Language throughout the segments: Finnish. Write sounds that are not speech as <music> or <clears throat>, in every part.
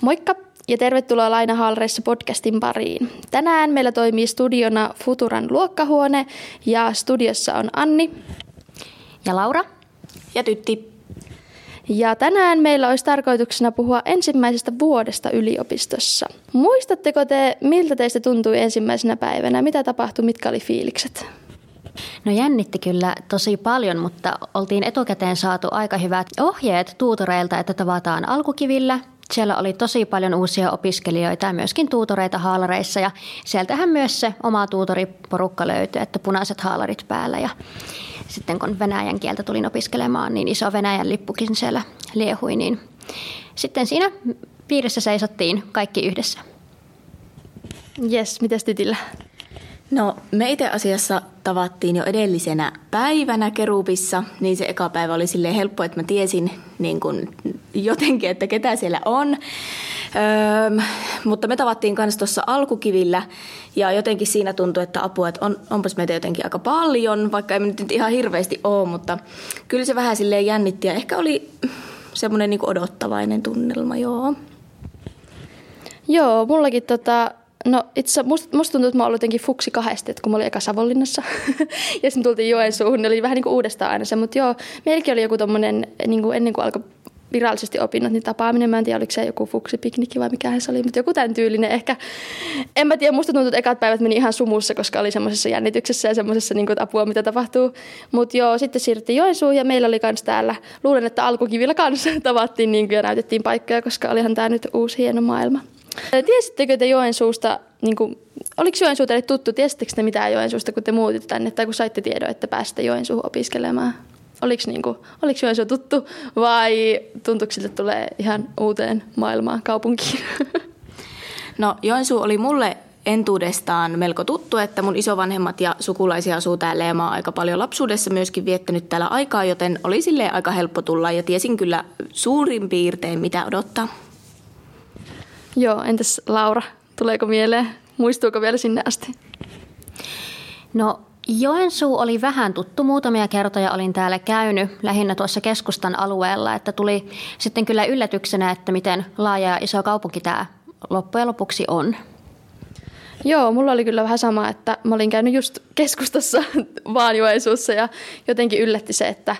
Moikka ja tervetuloa Laina Haalreissa podcastin pariin. Tänään meillä toimii studiona Futuran luokkahuone ja studiossa on Anni. Ja Laura. Ja Tytti. Ja tänään meillä olisi tarkoituksena puhua ensimmäisestä vuodesta yliopistossa. Muistatteko te, miltä teistä tuntui ensimmäisenä päivänä? Mitä tapahtui, mitkä oli fiilikset? No jännitti kyllä tosi paljon, mutta oltiin etukäteen saatu aika hyvät ohjeet tuutoreilta, että tavataan alkukivillä. Siellä oli tosi paljon uusia opiskelijoita ja myöskin tuutoreita haalareissa ja sieltähän myös se oma tuutoriporukka löytyi, että punaiset haalarit päällä ja sitten kun venäjän kieltä tulin opiskelemaan, niin iso Venäjän lippukin siellä liehui, niin sitten siinä piirissä seisottiin kaikki yhdessä. Jes, mitäs Tytillä? No me itse asiassa tavattiin jo edellisenä päivänä Kerubissa, niin se eka päivä oli silleen helppo, että mä tiesin niin kun jotenkin, että ketä siellä on. Öö, mutta me tavattiin myös tuossa alkukivillä ja jotenkin siinä tuntui, että apua, että on, onpas meitä jotenkin aika paljon, vaikka ei nyt ihan hirveästi ole, mutta kyllä se vähän silleen jännitti ja ehkä oli semmoinen niin odottavainen tunnelma, joo. Joo, mullakin tota, No itse musta, musta tuntuu, että mä oon ollut jotenkin fuksi kahdesti, että kun mä olin eka Savonlinnassa <laughs> ja sitten tultiin Joensuuhun, niin oli vähän niin kuin uudestaan aina se, mutta joo, meilläkin oli joku tommonen, niin kuin ennen kuin alkoi virallisesti opinnot, niin tapaaminen, mä en tiedä, oliko se joku fuksipiknikki vai mikä se oli, mutta joku tämän tyylinen ehkä. En mä tiedä, musta tuntuu, että ekat päivät meni ihan sumussa, koska oli semmoisessa jännityksessä ja semmoisessa niin apua, mitä tapahtuu. Mutta joo, sitten siirryttiin Joensuun ja meillä oli kans täällä, luulen, että alkukivillä kanssa <laughs> tavattiin niin kuin, ja näytettiin paikkoja, koska olihan tämä nyt uusi hieno maailma. Tiesittekö te Joensuusta, niin kuin, oliko Joensuu teille tuttu, tiesittekö te mitään Joensuusta, kun te muutitte tänne, tai kun saitte tiedon, että pääsitte Joensuuhun opiskelemaan? Oliko, niin kuin, oliko Joensuu tuttu vai tuntuuko siltä, tulee ihan uuteen maailmaan, kaupunkiin? No Joensuu oli mulle entuudestaan melko tuttu, että mun isovanhemmat ja sukulaisia asuu täällä ja mä oon aika paljon lapsuudessa myöskin viettänyt täällä aikaa, joten oli sille aika helppo tulla ja tiesin kyllä suurin piirtein mitä odottaa. Joo, entäs Laura, tuleeko mieleen? Muistuuko vielä sinne asti? No Joensuu oli vähän tuttu. Muutamia kertoja olin täällä käynyt, lähinnä tuossa keskustan alueella, että tuli sitten kyllä yllätyksenä, että miten laaja ja iso kaupunki tämä loppujen lopuksi on. Joo, mulla oli kyllä vähän sama, että mä olin käynyt just keskustassa <laughs> vaan Joensuussa ja jotenkin yllätti se, että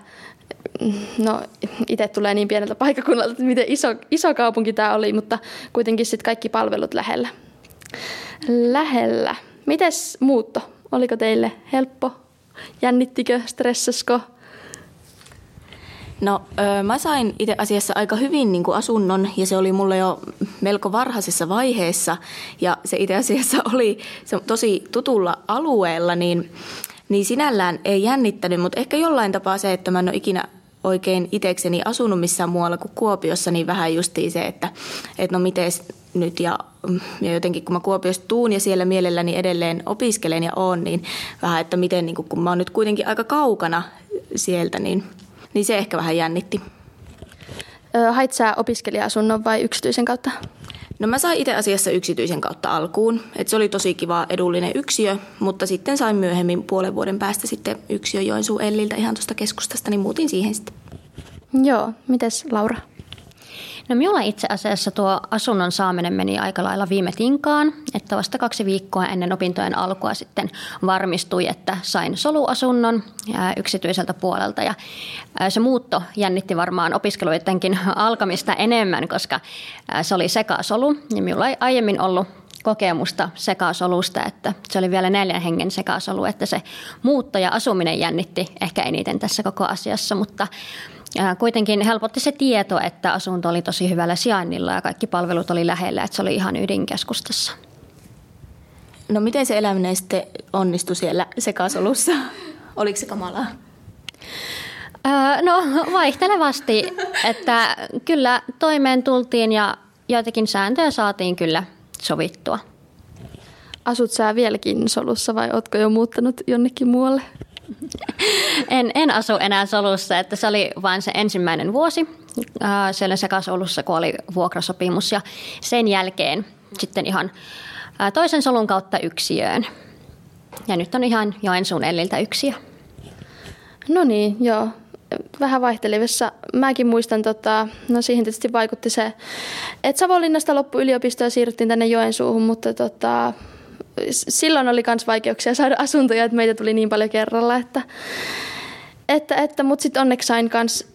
no itse tulee niin pieneltä paikkakunnalta, että miten iso, iso kaupunki tämä oli, mutta kuitenkin sitten kaikki palvelut lähellä. Lähellä. Mites muutto? Oliko teille helppo? Jännittikö, stressasko? No mä sain itse asiassa aika hyvin niin kuin asunnon ja se oli mulle jo melko varhaisessa vaiheessa ja se itse asiassa oli se tosi tutulla alueella, niin, niin sinällään ei jännittänyt, mutta ehkä jollain tapaa se, että mä en ole ikinä oikein itsekseni asunut missään muualla kuin Kuopiossa, niin vähän justiin se, että, että no miten nyt ja, ja jotenkin kun mä Kuopiosta tuun ja siellä mielelläni edelleen opiskelen ja oon, niin vähän, että miten niin kun mä oon nyt kuitenkin aika kaukana sieltä, niin, niin se ehkä vähän jännitti. Hait sä opiskelija-asunnon vai yksityisen kautta? No mä sain itse asiassa yksityisen kautta alkuun. Et se oli tosi kiva edullinen yksiö, mutta sitten sain myöhemmin puolen vuoden päästä sitten yksiö Joensuun Elliltä ihan tuosta keskustasta, niin muutin siihen sitten. Joo, mites Laura? No minulla itse asiassa tuo asunnon saaminen meni aika lailla viime tinkaan, että vasta kaksi viikkoa ennen opintojen alkua sitten varmistui, että sain soluasunnon yksityiseltä puolelta. Ja se muutto jännitti varmaan opiskeluidenkin alkamista enemmän, koska se oli sekasolu. Ja minulla ei aiemmin ollut kokemusta sekasolusta, että se oli vielä neljän hengen sekasolu, että se muutto ja asuminen jännitti ehkä eniten tässä koko asiassa, mutta kuitenkin helpotti se tieto, että asunto oli tosi hyvällä sijainnilla ja kaikki palvelut oli lähellä, että se oli ihan ydinkeskustassa. No miten se eläminen sitten onnistui siellä sekasolussa? <laughs> Oliko se kamalaa? no vaihtelevasti, että kyllä toimeen tultiin ja joitakin sääntöjä saatiin kyllä sovittua. Asut sä vieläkin solussa vai ootko jo muuttanut jonnekin muualle? En, en asu enää solussa, että se oli vain se ensimmäinen vuosi äh, siellä sekasolussa, kun oli vuokrasopimus ja sen jälkeen sitten ihan äh, toisen solun kautta yksiöön. Ja nyt on ihan Joensuun Elliltä yksiö. No niin, joo. vähän vaihtelevissa. Mäkin muistan, tota, no siihen tietysti vaikutti se, että Savonlinnasta loppui yliopisto ja siirryttiin tänne Joensuuhun, mutta tota, silloin oli myös vaikeuksia saada asuntoja, että meitä tuli niin paljon kerralla, että, että, että mutta sitten onneksi sain kans,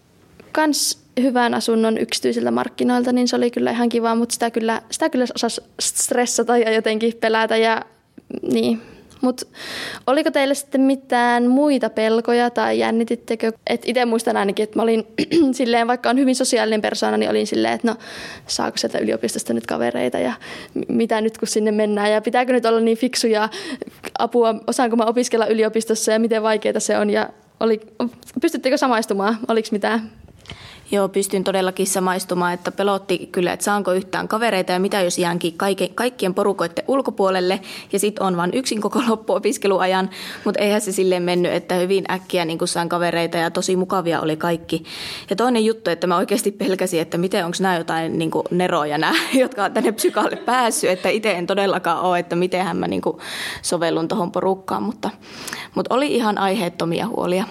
kans hyvän asunnon yksityisiltä markkinoilta, niin se oli kyllä ihan kiva, mutta sitä kyllä, sitä kyllä osasi stressata ja jotenkin pelätä ja niin, mutta oliko teille sitten mitään muita pelkoja tai jännitittekö? Et itse muistan ainakin, että mä olin <clears throat> silleen, vaikka on hyvin sosiaalinen persoona, niin olin silleen, että no saako sieltä yliopistosta nyt kavereita ja mitä nyt kun sinne mennään ja pitääkö nyt olla niin fiksuja apua, osaanko mä opiskella yliopistossa ja miten vaikeaa se on ja oli, pystyttekö samaistumaan? Oliko mitään Joo, pystyn todellakin samaistumaan, että pelotti kyllä, että saanko yhtään kavereita ja mitä jos jäänkin kaiken, kaikkien porukoiden ulkopuolelle ja sitten on vain yksin koko loppuopiskeluajan, mutta eihän se silleen mennyt, että hyvin äkkiä niin sain kavereita ja tosi mukavia oli kaikki. Ja toinen juttu, että mä oikeasti pelkäsin, että miten onko nämä jotain niin neroja nämä, <laughs> jotka on tänne psykaalle päässyt, että itse en todellakaan ole, että mitenhän mä niin sovellun tuohon porukkaan, mutta, mutta oli ihan aiheettomia huolia.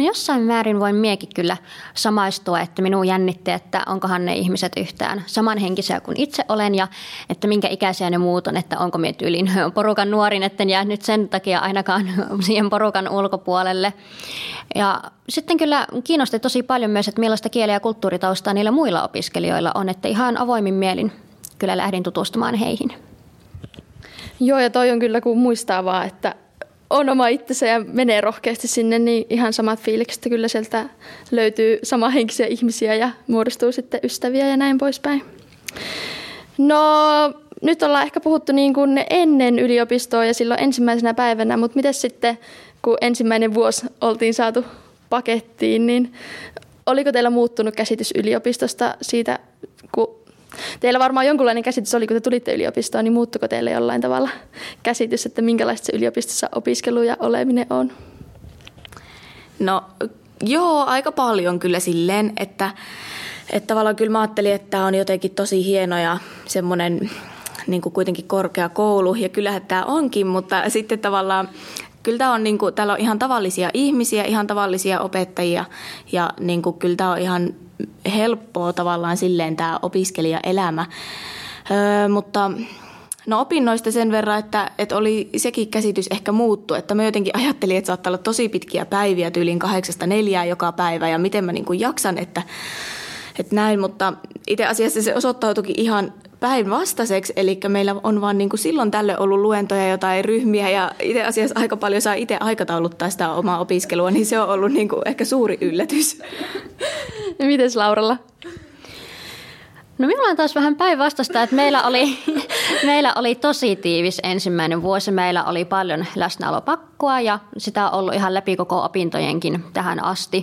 No jossain määrin voin miekin kyllä samaistua, että minun jännitti, että onkohan ne ihmiset yhtään samanhenkisiä kuin itse olen ja että minkä ikäisiä ne muut on, että onko minä tyylin <laughs> porukan nuorin, etten jää nyt sen takia ainakaan <laughs> siihen porukan ulkopuolelle. Ja sitten kyllä kiinnosti tosi paljon myös, että millaista kieli- ja kulttuuritaustaa niillä muilla opiskelijoilla on, että ihan avoimin mielin kyllä lähdin tutustumaan heihin. Joo, ja toi on kyllä kun muistaa vaan, että on oma itsensä ja menee rohkeasti sinne, niin ihan samat fiilikset kyllä sieltä löytyy samahenkisiä ihmisiä ja muodostuu sitten ystäviä ja näin poispäin. No nyt ollaan ehkä puhuttu niin kuin ennen yliopistoa ja silloin ensimmäisenä päivänä, mutta miten sitten, kun ensimmäinen vuosi oltiin saatu pakettiin, niin oliko teillä muuttunut käsitys yliopistosta siitä, kun Teillä varmaan jonkunlainen käsitys oli, kun te tulitte yliopistoon, niin muuttuko teille jollain tavalla käsitys, että minkälaista se yliopistossa opiskelu ja oleminen on? No joo, aika paljon kyllä silleen, että, että tavallaan kyllä mä ajattelin, että tämä on jotenkin tosi hieno ja semmoinen niin kuin kuitenkin korkea koulu, ja kyllähän tämä onkin, mutta sitten tavallaan kyllä tämä on, niin kuin, täällä on ihan tavallisia ihmisiä, ihan tavallisia opettajia, ja niin kuin, kyllä tämä on ihan helppoa tavallaan silleen tämä opiskelijaelämä. Öö, mutta No opinnoista sen verran, että, että oli sekin käsitys ehkä muuttu, että mä jotenkin ajattelin, että saattaa olla tosi pitkiä päiviä, tyyliin kahdeksasta neljää joka päivä ja miten mä niin kuin jaksan, että, että näin, mutta itse asiassa se osoittautuikin ihan päinvastaiseksi, eli meillä on vaan niin kuin silloin tälle ollut luentoja jotain ryhmiä ja itse asiassa aika paljon saa itse aikatauluttaa sitä omaa opiskelua, niin se on ollut niin kuin ehkä suuri yllätys. Mites Lauralla? No minulla on taas vähän päinvastaista, että meillä oli, <laughs> meillä oli tosi tiivis ensimmäinen vuosi. Meillä oli paljon läsnäolopakkoa ja sitä on ollut ihan läpi koko opintojenkin tähän asti.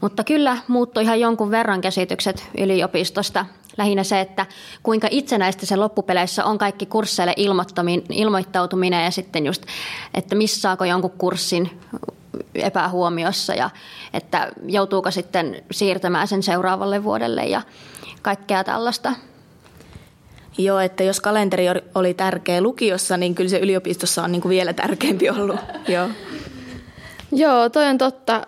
Mutta kyllä muuttui ihan jonkun verran käsitykset yliopistosta. Lähinnä se, että kuinka itsenäistä se loppupeleissä on kaikki kursseille ilmoittautuminen ja sitten just, että missaako jonkun kurssin epähuomiossa ja että joutuuko sitten siirtämään sen seuraavalle vuodelle ja kaikkea tällaista. Joo, että jos kalenteri oli tärkeä lukiossa, niin kyllä se yliopistossa on niin kuin vielä tärkeämpi ollut. <laughs> Joo. Joo, toi on totta.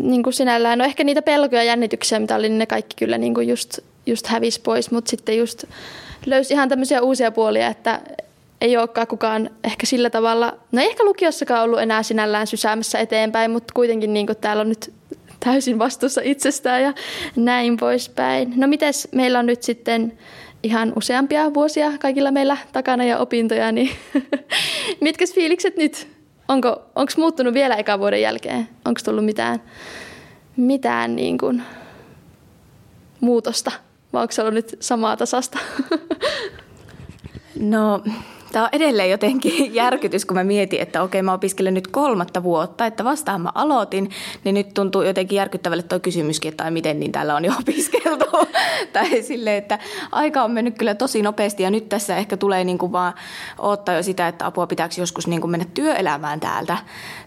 Niin kuin sinällään, no ehkä niitä pelkoja ja jännityksiä, mitä oli, niin ne kaikki kyllä niin kuin just, just hävisi pois, mutta sitten just löysi ihan tämmöisiä uusia puolia, että ei olekaan kukaan ehkä sillä tavalla, no ei ehkä lukiossakaan ollut enää sinällään sysäämässä eteenpäin, mutta kuitenkin niin kuin täällä on nyt täysin vastuussa itsestään ja näin poispäin. No mites meillä on nyt sitten ihan useampia vuosia kaikilla meillä takana ja opintoja, niin <laughs> mitkä fiilikset nyt? Onko onko muuttunut vielä eka vuoden jälkeen? Onko tullut mitään, mitään niin kuin muutosta? Vai onko se ollut nyt samaa tasasta? <laughs> no Tämä on edelleen jotenkin <laughs> järkytys, kun mä mietin, että okei, mä opiskelen nyt kolmatta vuotta, että vastaan mä aloitin, niin nyt tuntuu jotenkin järkyttävälle tuo kysymyskin, että miten niin täällä on jo <laughs> opiskeltu. <laughs> tai sille, että aika on mennyt kyllä tosi nopeasti ja nyt tässä ehkä tulee niin kuin vaan odottaa jo sitä, että apua pitääkö joskus niin kuin mennä työelämään täältä.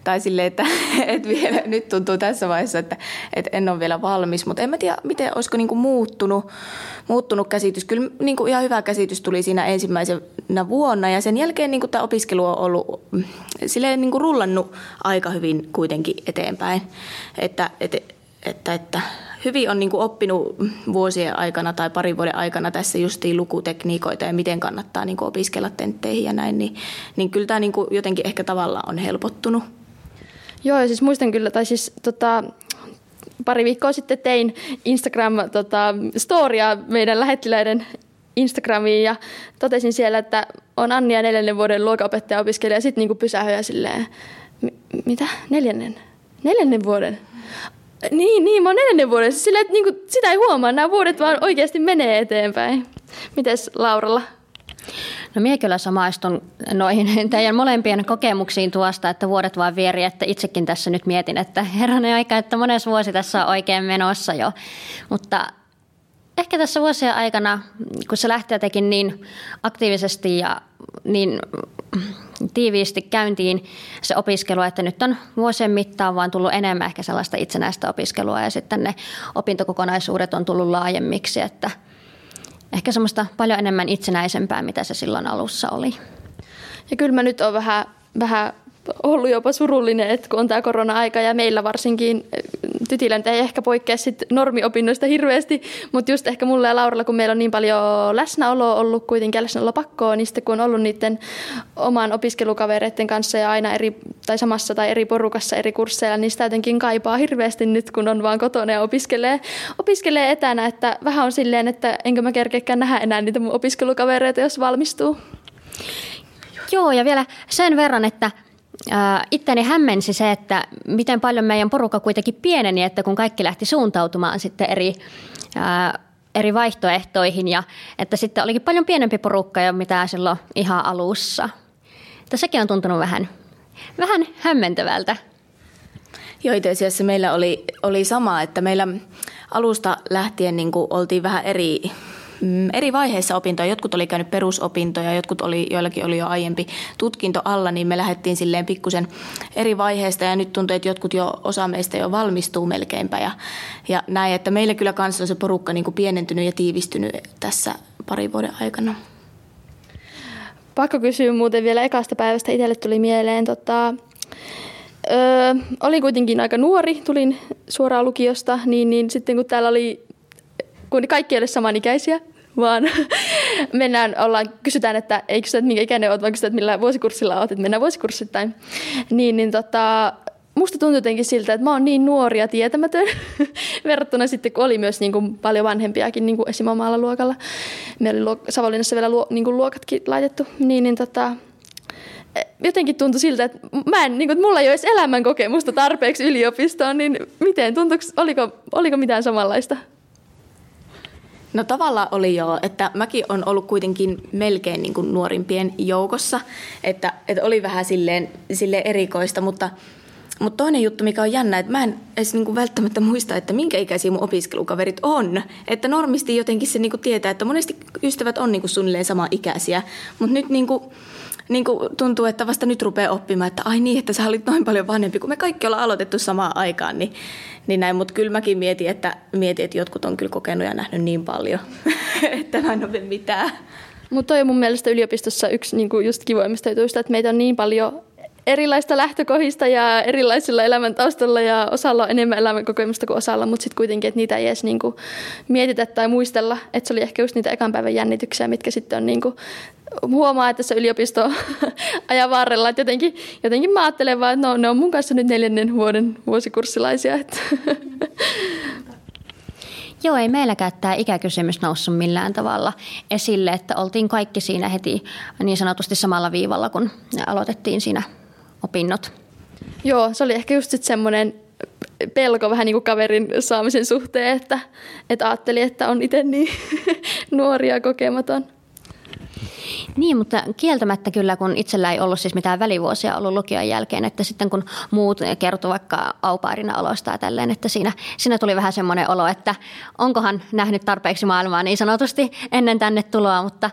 Tai sille, että, että vielä nyt tuntuu tässä vaiheessa, että, että en ole vielä valmis, mutta en mä tiedä, miten olisiko niin kuin muuttunut, muuttunut käsitys. Kyllä niin kuin ihan hyvä käsitys tuli siinä ensimmäisenä vuonna ja sen jälkeen niin tämä opiskelu on ollut mm, silleen niin rullannut aika hyvin kuitenkin eteenpäin. Että, että, että, että hyvin on niin oppinut vuosien aikana tai parin vuoden aikana tässä justiin lukutekniikoita ja miten kannattaa niin opiskella tentteihin ja näin, niin, niin kyllä tämä niin jotenkin ehkä tavallaan on helpottunut. Joo, ja siis muistan kyllä, tai siis tota, pari viikkoa sitten tein Instagram-storia tota, meidän lähettiläiden Instagramiin ja totesin siellä, että on Annia neljännen vuoden luokaopettaja opiskelija ja sitten niin pysähyi silleen, mitä? Neljännen? Neljännen vuoden? Niin, niin, mä oon neljännen vuoden. Sillä, että niin kuin, sitä ei huomaa, nämä vuodet vaan oikeasti menee eteenpäin. Mites Lauralla? No minä kyllä samaistun noihin <laughs> teidän molempien kokemuksiin tuosta, että vuodet vaan vieri, että itsekin tässä nyt mietin, että herranen aika, että mones vuosi tässä on oikein menossa jo. Mutta ehkä tässä vuosien aikana, kun se lähtee jotenkin niin aktiivisesti ja niin tiiviisti käyntiin se opiskelu, että nyt on vuosien mittaan vaan tullut enemmän ehkä sellaista itsenäistä opiskelua ja sitten ne opintokokonaisuudet on tullut laajemmiksi, että ehkä semmoista paljon enemmän itsenäisempää, mitä se silloin alussa oli. Ja kyllä mä nyt on vähän, vähän ollut jopa surullinen, että kun on tämä korona-aika ja meillä varsinkin eh, tytilän ei ehkä poikkea sit normiopinnoista hirveästi, mutta just ehkä mulle ja Lauralla, kun meillä on niin paljon läsnäoloa ollut kuitenkin läsnäolo pakkoa, niin sitten kun on ollut niiden oman opiskelukavereiden kanssa ja aina eri, tai samassa tai eri porukassa eri kursseilla, niin sitä jotenkin kaipaa hirveästi nyt, kun on vaan kotona ja opiskelee, opiskelee etänä, että vähän on silleen, että enkö mä kerkeäkään nähdä enää niitä mun opiskelukavereita, jos valmistuu. Joo, ja vielä sen verran, että Itteni hämmensi se, että miten paljon meidän porukka kuitenkin pieneni, että kun kaikki lähti suuntautumaan sitten eri, eri vaihtoehtoihin ja että sitten olikin paljon pienempi porukka jo mitä silloin ihan alussa. Että sekin on tuntunut vähän, vähän hämmentävältä. Joo, itse asiassa meillä oli, oli sama, että meillä alusta lähtien niin oltiin vähän eri Mm, eri vaiheissa opintoja. Jotkut oli käynyt perusopintoja, jotkut oli, joillakin oli jo aiempi tutkinto alla, niin me lähdettiin silleen pikkusen eri vaiheista ja nyt tuntuu, että jotkut jo, osa meistä jo valmistuu melkeinpä ja, ja näin, että meillä kyllä kanssa on se porukka niin kuin pienentynyt ja tiivistynyt tässä parin vuoden aikana. Pakko kysyä muuten vielä ekasta päivästä. Itselle tuli mieleen, tota, öö, olin kuitenkin aika nuori, tulin suoraan lukiosta, niin, niin sitten kun täällä oli, kun kaikki ei ole samanikäisiä, vaan <laughs> mennään, ollaan, kysytään, että ei kysytä, että minkä ikäinen olet, vaan kysytään, että millä vuosikurssilla olet, että mennään vuosikurssittain. Niin, niin tota, musta tuntuu jotenkin siltä, että mä oon niin nuori ja tietämätön <laughs> verrattuna sitten, kun oli myös niin kuin paljon vanhempiakin niin kuin esim. omalla luokalla. Meillä oli Savonlinnassa vielä luo, niin kuin luokatkin laitettu. Niin, niin tota, jotenkin tuntui siltä, että, mä en, niin kuin, että mulla ei ole edes elämän kokemusta tarpeeksi yliopistoon, niin miten, tuntuiko, oliko, oliko mitään samanlaista? No tavallaan oli jo, että mäkin on ollut kuitenkin melkein niin kuin nuorimpien joukossa, että, että oli vähän silleen, silleen erikoista, mutta, mutta toinen juttu, mikä on jännä, että mä en edes niin kuin välttämättä muista, että minkä ikäisiä mun opiskelukaverit on. Että normisti jotenkin se niin kuin tietää, että monesti ystävät on niin kuin suunnilleen sama ikäisiä, mutta nyt niin kuin, niin kuin tuntuu, että vasta nyt rupeaa oppimaan, että ai niin, että sä olit noin paljon vanhempi, kun me kaikki ollaan aloitettu samaan aikaan, niin, niin näin. Mutta kyllä mäkin mietin että, mietin, että jotkut on kyllä kokenut ja nähnyt niin paljon, <laughs> että mä en ole mitään. Mutta toi on mun mielestä yliopistossa yksi niin kuin just kivoimmista jutuista, että meitä on niin paljon erilaista lähtökohdista ja erilaisilla elämäntaustalla ja osalla on enemmän elämänkokemusta kuin osalla, mutta sitten kuitenkin, että niitä ei edes niinku mietitä tai muistella. Että se oli ehkä just niitä ekan päivän jännityksiä, mitkä sitten on niinku, huomaa, että se yliopisto <laughs> ajan varrella. Että jotenkin, jotenkin mä ajattelen vaan, että no, ne on mun kanssa nyt neljännen vuoden vuosikurssilaisia. Että. <laughs> Joo, ei meilläkään tämä ikäkysymys noussut millään tavalla esille, että oltiin kaikki siinä heti niin sanotusti samalla viivalla, kun aloitettiin siinä opinnot. Joo, se oli ehkä just semmoinen pelko vähän niin kuin kaverin saamisen suhteen, että, että ajatteli, että on itse niin <laughs> nuori ja kokematon. Niin, mutta kieltämättä kyllä, kun itsellä ei ollut siis mitään välivuosia ollut lukion jälkeen, että sitten kun muut kertovat vaikka aupairina olosta ja tälleen, että siinä, siinä tuli vähän semmoinen olo, että onkohan nähnyt tarpeeksi maailmaa niin sanotusti ennen tänne tuloa, mutta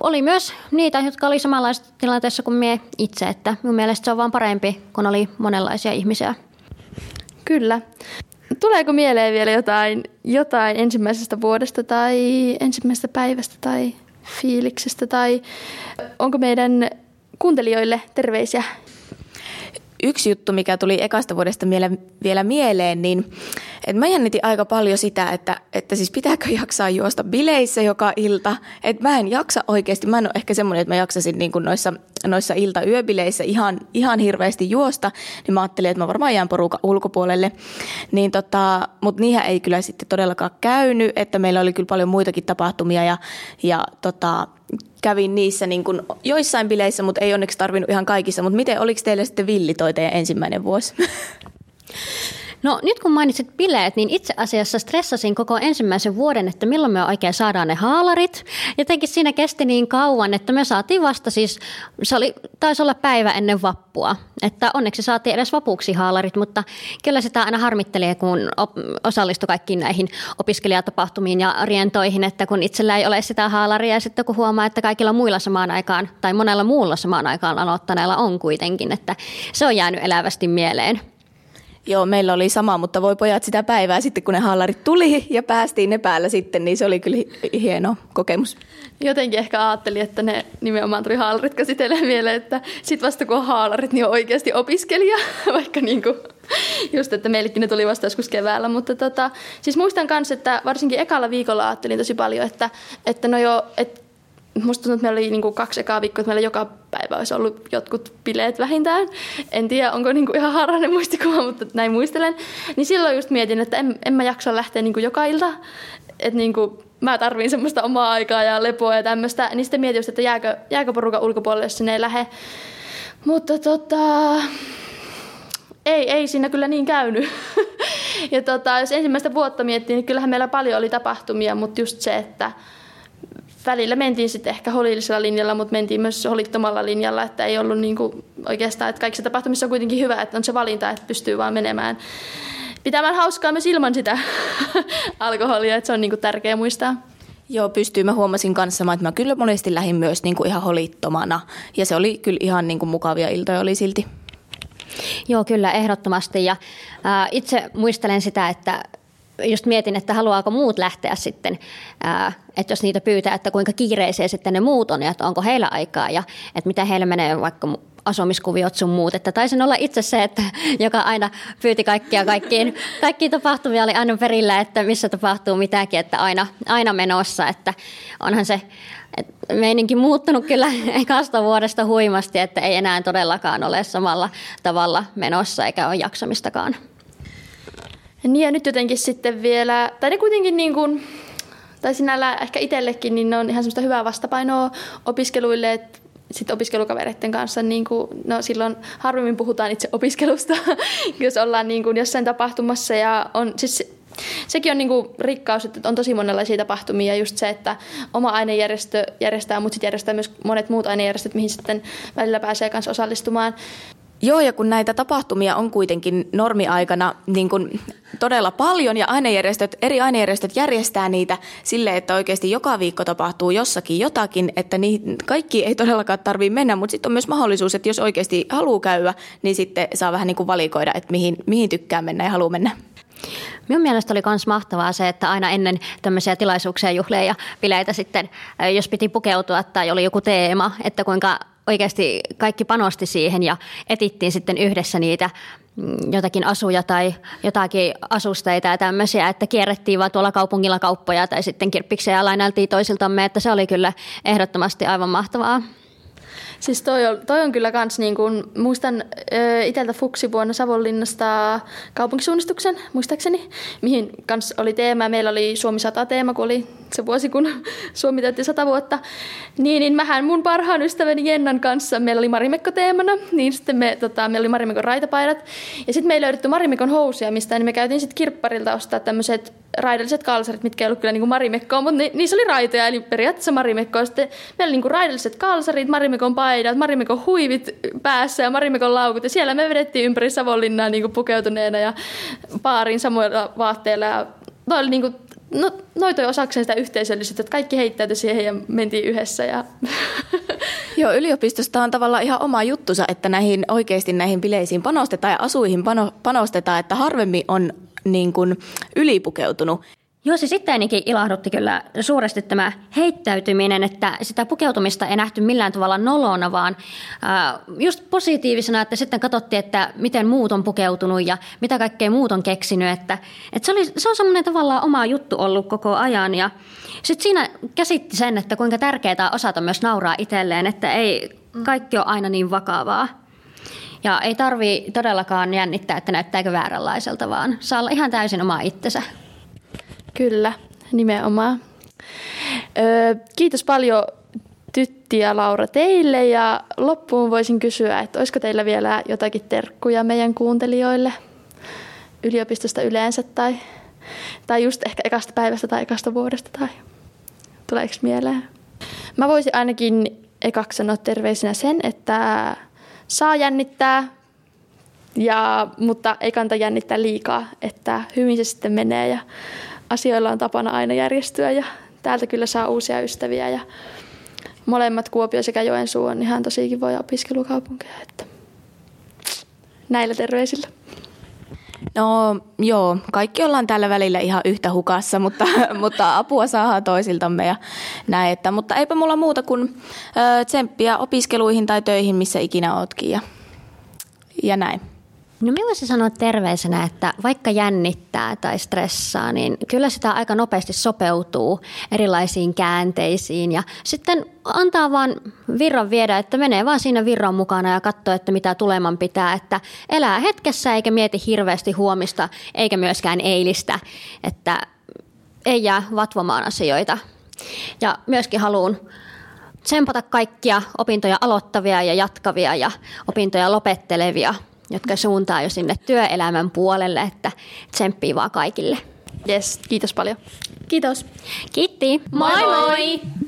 oli myös niitä, jotka oli samanlaisessa tilanteessa kuin mie itse, että mun mielestä se on vaan parempi, kun oli monenlaisia ihmisiä. Kyllä. Tuleeko mieleen vielä jotain, jotain ensimmäisestä vuodesta tai ensimmäisestä päivästä tai fiiliksestä tai onko meidän kuuntelijoille terveisiä? Yksi juttu, mikä tuli ekasta vuodesta vielä mieleen, niin että mä jännitin aika paljon sitä, että, että siis pitääkö jaksaa juosta bileissä joka ilta. Että mä en jaksa oikeasti, mä en ole ehkä semmoinen, että mä jaksasin niin kuin noissa, noissa ilta-yöbileissä ihan, ihan hirveästi juosta, niin mä ajattelin, että mä varmaan jään porukan ulkopuolelle. Niin tota, mutta niinhän ei kyllä sitten todellakaan käynyt, että meillä oli kyllä paljon muitakin tapahtumia ja, ja tota, kävin niissä niin kuin joissain bileissä, mutta ei onneksi tarvinnut ihan kaikissa. Mutta miten, oliko teille sitten villi toi teidän ensimmäinen vuosi? <laughs> No nyt kun mainitsit bileet, niin itse asiassa stressasin koko ensimmäisen vuoden, että milloin me oikein saadaan ne haalarit. Jotenkin siinä kesti niin kauan, että me saatiin vasta siis, se oli, taisi olla päivä ennen vappua. Että onneksi saatiin edes vapuksi haalarit, mutta kyllä sitä aina harmittelee, kun osallistui kaikkiin näihin opiskelijatapahtumiin ja rientoihin, että kun itsellä ei ole sitä haalaria ja sitten kun huomaa, että kaikilla muilla samaan aikaan tai monella muulla samaan aikaan aloittaneella on kuitenkin, että se on jäänyt elävästi mieleen. Joo, meillä oli sama, mutta voi pojat sitä päivää sitten, kun ne haalarit tuli ja päästiin ne päällä sitten, niin se oli kyllä hieno kokemus. Jotenkin ehkä ajattelin, että ne nimenomaan tuli haalarit käsitellä mieleen, että sitten vasta kun on haalarit, niin on oikeasti opiskelija, <laughs> vaikka niin kuin just, että meillekin ne tuli vasta joskus keväällä, mutta tota, siis muistan myös, että varsinkin ekalla viikolla ajattelin tosi paljon, että, että no jo, että musta tuntuu, että meillä oli niinku kaksi ekaa viikkoa, että meillä joka päivä olisi ollut jotkut bileet vähintään. En tiedä, onko niinku ihan harrainen muistikuva, mutta näin muistelen. Niin silloin just mietin, että en, en mä jaksa lähteä niinku joka ilta. Että niinku, mä tarviin semmoista omaa aikaa ja lepoa ja tämmöistä. Niin sitten mietin just, että jääkö, jääkö porukan ulkopuolelle, jos sinne ei lähde. Mutta tota, ei, ei siinä kyllä niin käynyt. <laughs> ja tota, jos ensimmäistä vuotta miettii, niin kyllähän meillä paljon oli tapahtumia, mutta just se, että välillä mentiin sitten ehkä holillisella linjalla, mutta mentiin myös holittomalla linjalla, että ei ollut niin kuin oikeastaan, että kaikissa tapahtumissa on kuitenkin hyvä, että on se valinta, että pystyy vaan menemään pitämään hauskaa myös ilman sitä <laughs> alkoholia, että se on niin kuin tärkeä muistaa. Joo, pystyy. Mä huomasin kanssa, että mä kyllä monesti lähdin myös niin kuin ihan holittomana. Ja se oli kyllä ihan niin kuin mukavia iltoja oli silti. Joo, kyllä, ehdottomasti. Ja äh, itse muistelen sitä, että just mietin, että haluaako muut lähteä sitten, että jos niitä pyytää, että kuinka kiireisiä sitten ne muut on ja että onko heillä aikaa ja että mitä heillä menee vaikka asumiskuviot sun muut. Että taisin olla itse se, että <laughs> joka aina pyyti kaikkia kaikkiin, <laughs> kaikkiin tapahtumia oli aina perillä, että missä tapahtuu mitäkin, että aina, aina menossa. Että onhan se meininki muuttunut kyllä <laughs> ekasta vuodesta huimasti, että ei enää todellakaan ole samalla tavalla menossa eikä ole jaksamistakaan. Niin ja nyt jotenkin sitten vielä, tai ne kuitenkin niin kuin, tai sinällä ehkä itsellekin, niin ne on ihan semmoista hyvää vastapainoa opiskeluille, että sitten opiskelukavereiden kanssa, niin kuin, no silloin harvemmin puhutaan itse opiskelusta, <laughs> jos ollaan niin kuin jossain tapahtumassa ja on siis sekin on niinku rikkaus, että on tosi monenlaisia tapahtumia. Just se, että oma ainejärjestö järjestää, mutta sitten järjestää myös monet muut ainejärjestöt, mihin sitten välillä pääsee kanssa osallistumaan. Joo, ja kun näitä tapahtumia on kuitenkin normiaikana niin kuin todella paljon, ja ainejärjestöt, eri ainejärjestöt järjestää niitä sille, että oikeasti joka viikko tapahtuu jossakin jotakin, että niin, kaikki ei todellakaan tarvitse mennä, mutta sitten on myös mahdollisuus, että jos oikeasti haluaa käydä, niin sitten saa vähän niin kuin valikoida, että mihin, mihin tykkää mennä ja haluaa mennä. Minun mielestä oli myös mahtavaa se, että aina ennen tämmöisiä tilaisuuksia, juhlia ja bileitä sitten, jos piti pukeutua tai oli joku teema, että kuinka oikeasti kaikki panosti siihen ja etittiin sitten yhdessä niitä mm, jotakin asuja tai jotakin asusteita ja tämmöisiä, että kierrettiin vaan tuolla kaupungilla kauppoja tai sitten kirppiksejä lainailtiin toisiltamme, että se oli kyllä ehdottomasti aivan mahtavaa. Siis toi on, toi on kyllä kans niin kuin, muistan iteltä Fuksi vuonna Savonlinnasta kaupunkisuunnistuksen, muistaakseni, mihin kans oli teema. Meillä oli Suomi 100 teema, kun oli se vuosi, kun <laughs> Suomi täytti 100 vuotta. Niin, niin mähän mun parhaan ystäväni Jennan kanssa, meillä oli Marimekko teemana, niin sitten me, tota, meillä oli Marimekon raitapaidat. Ja sitten meillä löydetty Marimekon housuja, mistä niin me käytiin sitten kirpparilta ostaa tämmöiset raidalliset kalsarit, mitkä ei ollut kyllä niin Marimekkoa, mutta ni, niissä oli raitoja, eli periaatteessa Marimekkoa. Sitten meillä oli niin raidalliset kalsarit, Marimekon paidat, Marimekon huivit päässä ja Marimekon laukut. Ja siellä me vedettiin ympäri Savonlinnaa niin pukeutuneena ja paarin samoilla vaatteilla. Ja toi oli niin kuin, no, noi toi osakseen sitä yhteisöllisyyttä, että kaikki heittäytyi siihen ja mentiin yhdessä. Ja <laughs> Joo, yliopistosta on tavallaan ihan oma juttusa, että näihin oikeasti näihin bileisiin panostetaan ja asuihin pano, panostetaan, että harvemmin on niin kuin ylipukeutunut. Joo, siis itseänikin ilahdutti kyllä suuresti tämä heittäytyminen, että sitä pukeutumista ei nähty millään tavalla nolona, vaan just positiivisena, että sitten katsottiin, että miten muut on pukeutunut ja mitä kaikkea muut on keksinyt. Että, että se, oli, se on semmoinen tavallaan oma juttu ollut koko ajan ja sitten siinä käsitti sen, että kuinka tärkeää osata myös nauraa itselleen, että ei kaikki ole aina niin vakavaa. Ja ei tarvi todellakaan jännittää, että näyttääkö vääränlaiselta, vaan saa olla ihan täysin oma itsensä. Kyllä, nimenomaan. Öö, kiitos paljon Tytti ja Laura teille ja loppuun voisin kysyä, että olisiko teillä vielä jotakin terkkuja meidän kuuntelijoille yliopistosta yleensä tai, tai just ehkä ekasta päivästä tai ekasta vuodesta tai tuleeko mieleen? Mä voisin ainakin ekaksi sanoa terveisinä sen, että saa jännittää, ja, mutta ei kannata jännittää liikaa, että hyvin se sitten menee ja asioilla on tapana aina järjestyä ja täältä kyllä saa uusia ystäviä ja molemmat Kuopio sekä Joensuu on ihan tosi kivoja opiskelukaupunkeja, että näillä terveisillä. No joo, kaikki ollaan tällä välillä ihan yhtä hukassa, mutta, <laughs> mutta apua saadaan toisiltamme ja näin. Että, mutta eipä mulla muuta kuin ö, tsemppiä opiskeluihin tai töihin, missä ikinä ootkin ja, ja näin. No minä voisin sanoa terveisenä, että vaikka jännittää tai stressaa, niin kyllä sitä aika nopeasti sopeutuu erilaisiin käänteisiin ja sitten antaa vaan virran viedä, että menee vaan siinä virran mukana ja katsoo, että mitä tuleman pitää, että elää hetkessä eikä mieti hirveästi huomista eikä myöskään eilistä, että ei jää vatvomaan asioita. Ja myöskin haluan tsempata kaikkia opintoja aloittavia ja jatkavia ja opintoja lopettelevia jotka suuntaa jo sinne työelämän puolelle, että tsemppii vaan kaikille. Yes, kiitos paljon. Kiitos. Kiitti. Moi moi! moi.